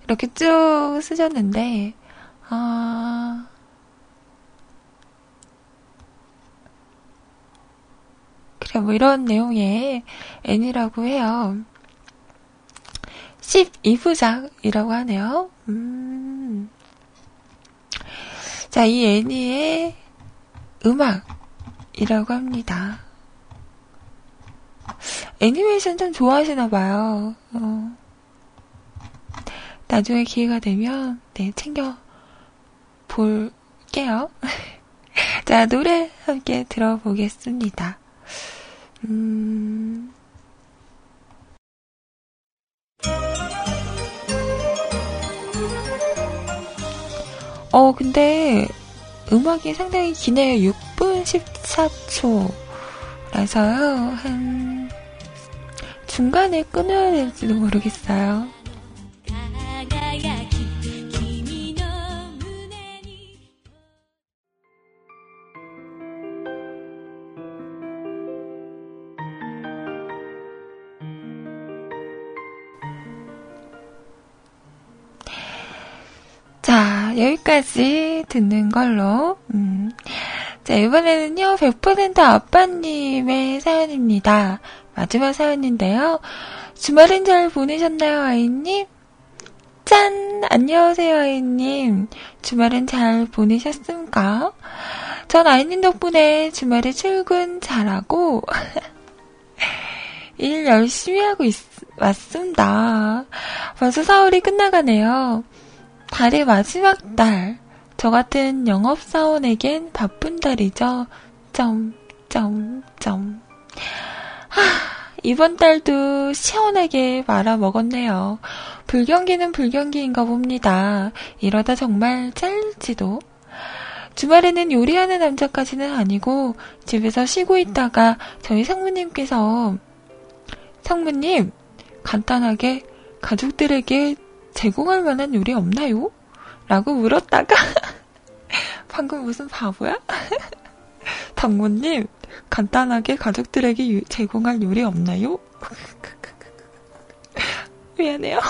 이렇게 쭉 쓰셨는데, 아, 그래, 뭐 이런 내용의 애니라고 해요. 12부작이라고 하네요. 음. 자, 이 애니의 음악이라고 합니다. 애니메이션 좀 좋아하시나 봐요. 어. 나중에 기회가 되면, 네, 챙겨 볼게요. *laughs* 자, 노래 함께 들어보겠습니다. 음... 어, 근데 음악이 상당히 기네요. 6분 14초라서요. 한, 중간에 끊어야 될지도 모르겠어요. 여기까지 듣는 걸로. 음. 자, 이번에는요, 100% 아빠님의 사연입니다. 마지막 사연인데요. 주말은 잘 보내셨나요, 아이님? 짠! 안녕하세요, 아이님. 주말은 잘 보내셨습니까? 전 아이님 덕분에 주말에 출근 잘하고, *laughs* 일 열심히 하고 있, 왔습니다. 벌써 4월이 끝나가네요. 달의 마지막 달. 저 같은 영업사원에겐 바쁜 달이죠. 점, 점, 점. 하, 이번 달도 시원하게 말아먹었네요. 불경기는 불경기인가 봅니다. 이러다 정말 짤지도. 주말에는 요리하는 남자까지는 아니고 집에서 쉬고 있다가 저희 상무님께서 상무님 간단하게 가족들에게 제공할 만한 요리 없나요? 라고 물었다가 *laughs* 방금 무슨 바보야? *laughs* 당무님 간단하게 가족들에게 유- 제공할 요리 없나요? *laughs* 미안해요.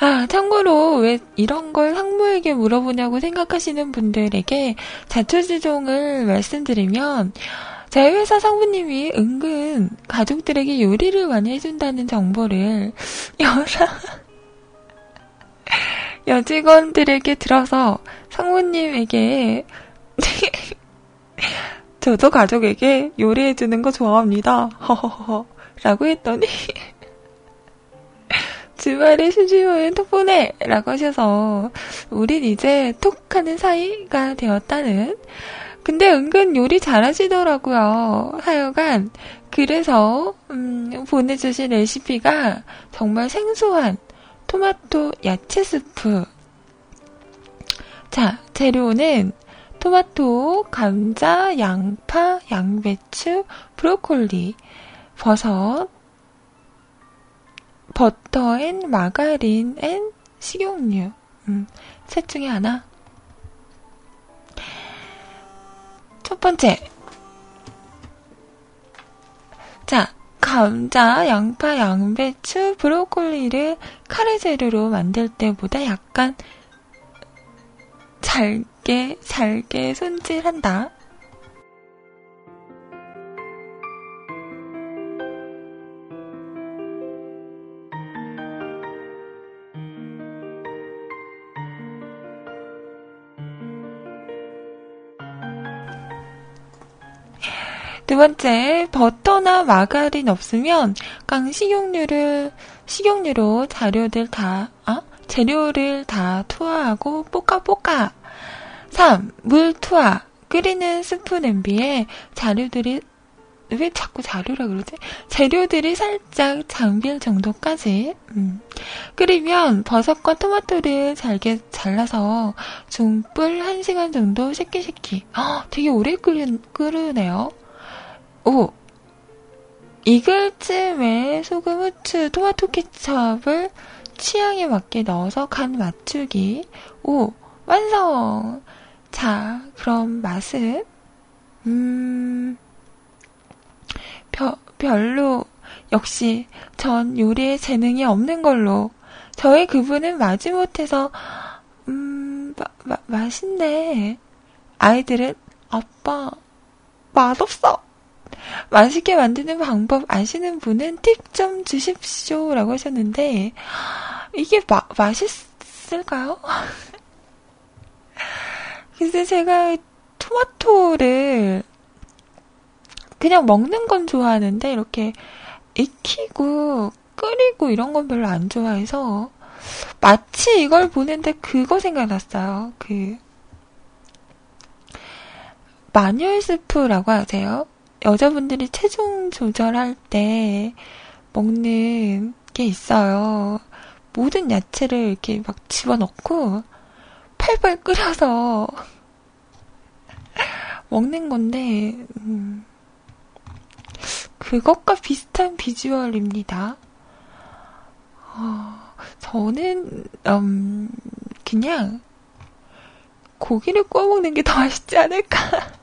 아, 참고로 왜 이런 걸 상무에게 물어보냐고 생각하시는 분들에게 자초지종을 말씀드리면 저희 회사 상무님이 은근 가족들에게 요리를 많이 해준다는 정보를 여러 *laughs* 여직원들에게 들어서 상무님에게 *laughs* 저도 가족에게 요리해주는 거 좋아합니다. *laughs* 허허허 라고 했더니 주말에 심심하면 톡 보내! 라고 하셔서, 우린 이제 톡 하는 사이가 되었다는. 근데 은근 요리 잘하시더라고요. 하여간, 그래서, 음, 보내주신 레시피가 정말 생소한 토마토 야채 스프. 자, 재료는 토마토, 감자, 양파, 양배추, 브로콜리, 버섯, 버터 앤 마가린 앤 식용유. 음, 셋 중에 하나. 첫 번째. 자, 감자, 양파, 양배추, 브로콜리를 카레 재료로 만들 때보다 약간 잘게, 잘게 손질한다. 두 번째, 버터나 마가린 없으면 깡 식용유를 식용유로 자료들 다 아? 재료를 다 투하하고 볶아. 3. 물 투하. 끓이는 스프 냄비에 자료들이 왜 자꾸 자료라 그러지? 재료들이 살짝 잠길 정도까지 음. 끓이면 버섯과 토마토를 잘게 잘라서 중불 1시간 정도 씻기씻기. 아, 되게 오래 끓이, 끓으네요. 오. 익을 쯤에 소금, 후추, 토마토 케첩을 취향에 맞게 넣어서 간 맞추기. 오, 완성! 자, 그럼 맛은? 음, 벼, 별로, 역시 전 요리에 재능이 없는 걸로. 저희 그분은 마지못해서, 음, 마, 마, 맛있네. 아이들은, 아빠, 맛없어! 맛있게 만드는 방법 아시는 분은 팁 좀 주십시오. 라고 하셨는데, 이게 마, 맛있을까요? *laughs* 글쎄, 제가 토마토를 그냥 먹는 건 좋아하는데, 이렇게 익히고, 끓이고 이런 건 별로 안 좋아해서, 마치 이걸 보는데 그거 생각났어요. 그, 마녀 스프라고 하세요. 여자분들이 체중 조절할 때 먹는 게 있어요. 모든 야채를 이렇게 막 집어넣고 팔팔 끓여서 *laughs* 먹는 건데, 음, 그것과 비슷한 비주얼입니다. 어, 저는, 음, 그냥 고기를 구워 먹는 게 더 맛있지 않을까. *laughs*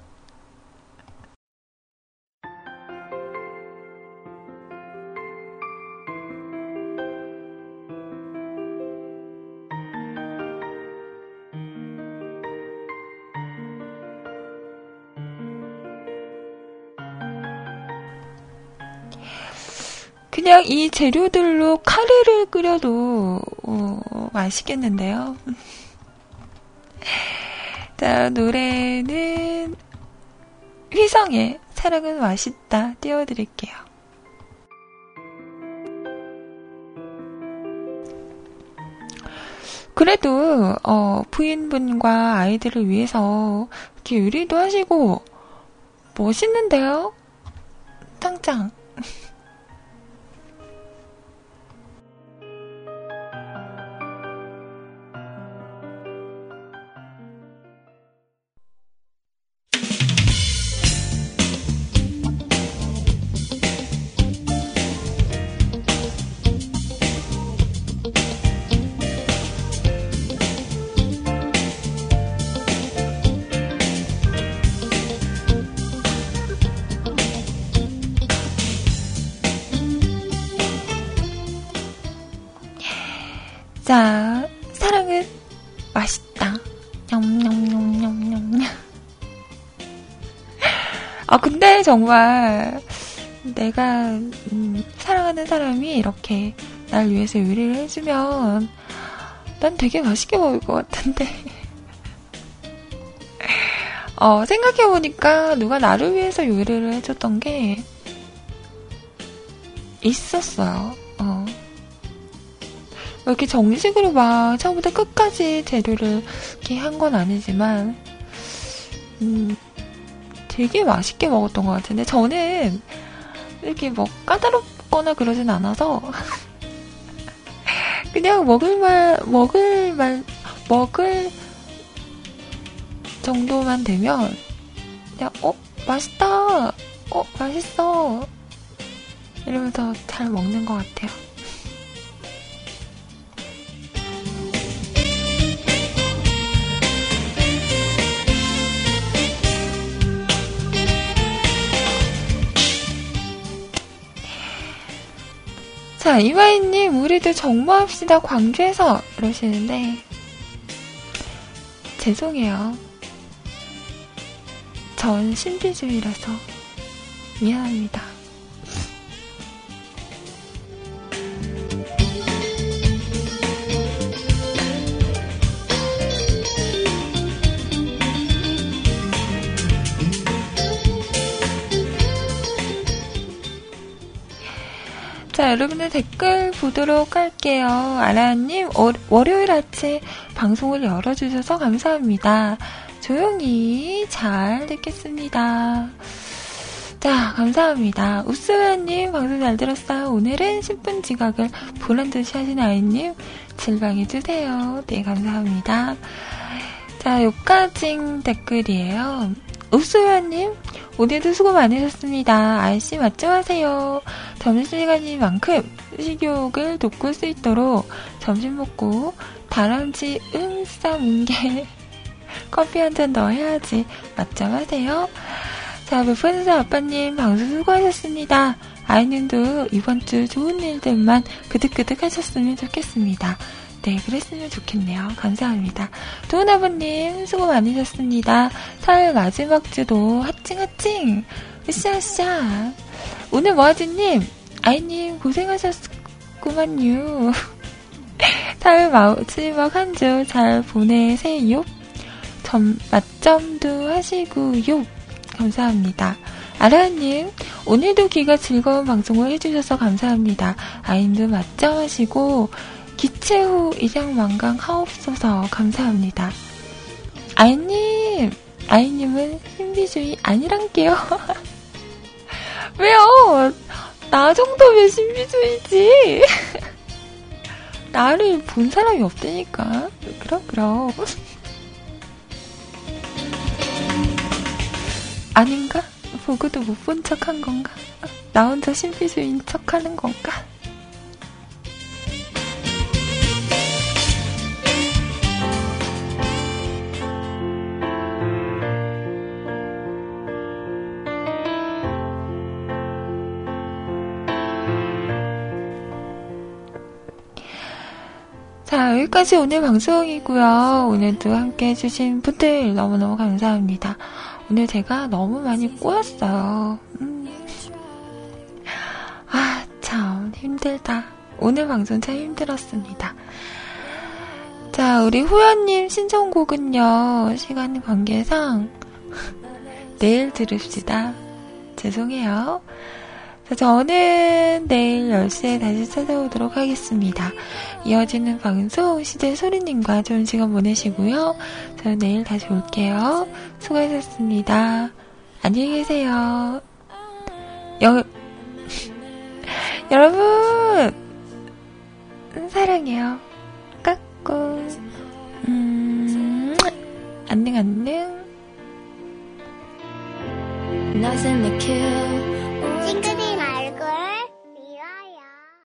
그냥 이 재료들로 카레를 끓여도 어, 맛있겠는데요. *laughs* 자, 노래는 휘성의 사랑은 맛있다 띄워드릴게요. 그래도 어, 부인분과 아이들을 위해서 이렇게 요리도 하시고 멋있는데요? 짱짱. *laughs* 정말 내가 음, 사랑하는 사람이 이렇게 날 위해서 요리를 해주면 난 되게 맛있게 먹을 것 같은데. *laughs* 어, 생각해보니까 누가 나를 위해서 요리를 해줬던 게 있었어요. 어. 이렇게 정식으로 막 처음부터 끝까지 재료를 이렇게 한 건 아니지만, 음, 되게 맛있게 먹었던 것 같은데, 저는 이렇게 뭐 까다롭거나 그러진 않아서, *laughs* 그냥 먹을만, 먹을만, 먹을 정도만 되면, 그냥, 어, 맛있다! 어, 맛있어! 이러면서 잘 먹는 것 같아요. 자, 이마희님, 우리도 정모합시다, 광주에서. 이러시는데, 죄송해요. 전 신비주의라서 미안합니다. 자, 여러분들 댓글 보도록 할게요. 아라님, 어, 월요일 아침 방송을 열어주셔서 감사합니다. 조용히 잘 듣겠습니다. 자, 감사합니다. 우스웨님, 방송 잘 들었어요. 오늘은 10분 지각을 보란 듯이 하신 아이님, 질방해주세요. 네, 감사합니다. 자, 요까징 댓글이에요. 읍소연님, 오늘도 수고 많으셨습니다. 아이씨 맞죠 하세요. 점심시간인 만큼 식욕을 돋굴 수 있도록 점심 먹고 다람쥐 음싸 문게 *laughs* 커피 한 잔 더 해야지 맞죠 하세요. 자, 베프는사 아빠님 방송 수고하셨습니다. 아이님도 이번 주 좋은 일들만 그득그득 하셨으면 좋겠습니다. 네, 그랬으면 좋겠네요. 감사합니다. 도은 아버님, 수고 많으셨습니다. 4월 마지막 주도 하찡하찡! 으쌰으쌰! 오늘 모아지님, 아이님 고생하셨구만요. *laughs* 4월 마지막 한 주 잘 보내세요. 점, 맞점도 하시고요. 감사합니다. 아라님, 오늘도 귀가 즐거운 방송을 해주셔서 감사합니다. 아임도 맞점하시고, 기체 후 일양만강 하옵소서 감사합니다. 아이님, 아이님은 신비주의 아니란게요. *laughs* 왜요? 나 정도면 신비주의지. *laughs* 나를 본 사람이 없다니까. 그럼, 그럼. 아닌가? 보고도 못 본 척 한 건가? 나 혼자 신비주의인 척 하는 건가? 여기까지 오늘 방송이고요. 오늘도 함께 해주신 분들 너무너무 감사합니다. 오늘 제가 너무 많이 꼬였어요. 음. 아, 참, 힘들다. 오늘 방송 참 힘들었습니다. 자, 우리 후연님 신청곡은요, 시간 관계상 *laughs* 내일 들읍시다. 죄송해요. 자, 저는 내일 10시에 다시 찾아오도록 하겠습니다. 이어지는 방송 시대 소리님과 좋은 시간 보내시고요. 저는 내일 다시 올게요. 수고하셨습니다. 안녕히 계세요. 여, *laughs* 여러분! 사랑해요. 까꿍. 음, 안녕, 안녕.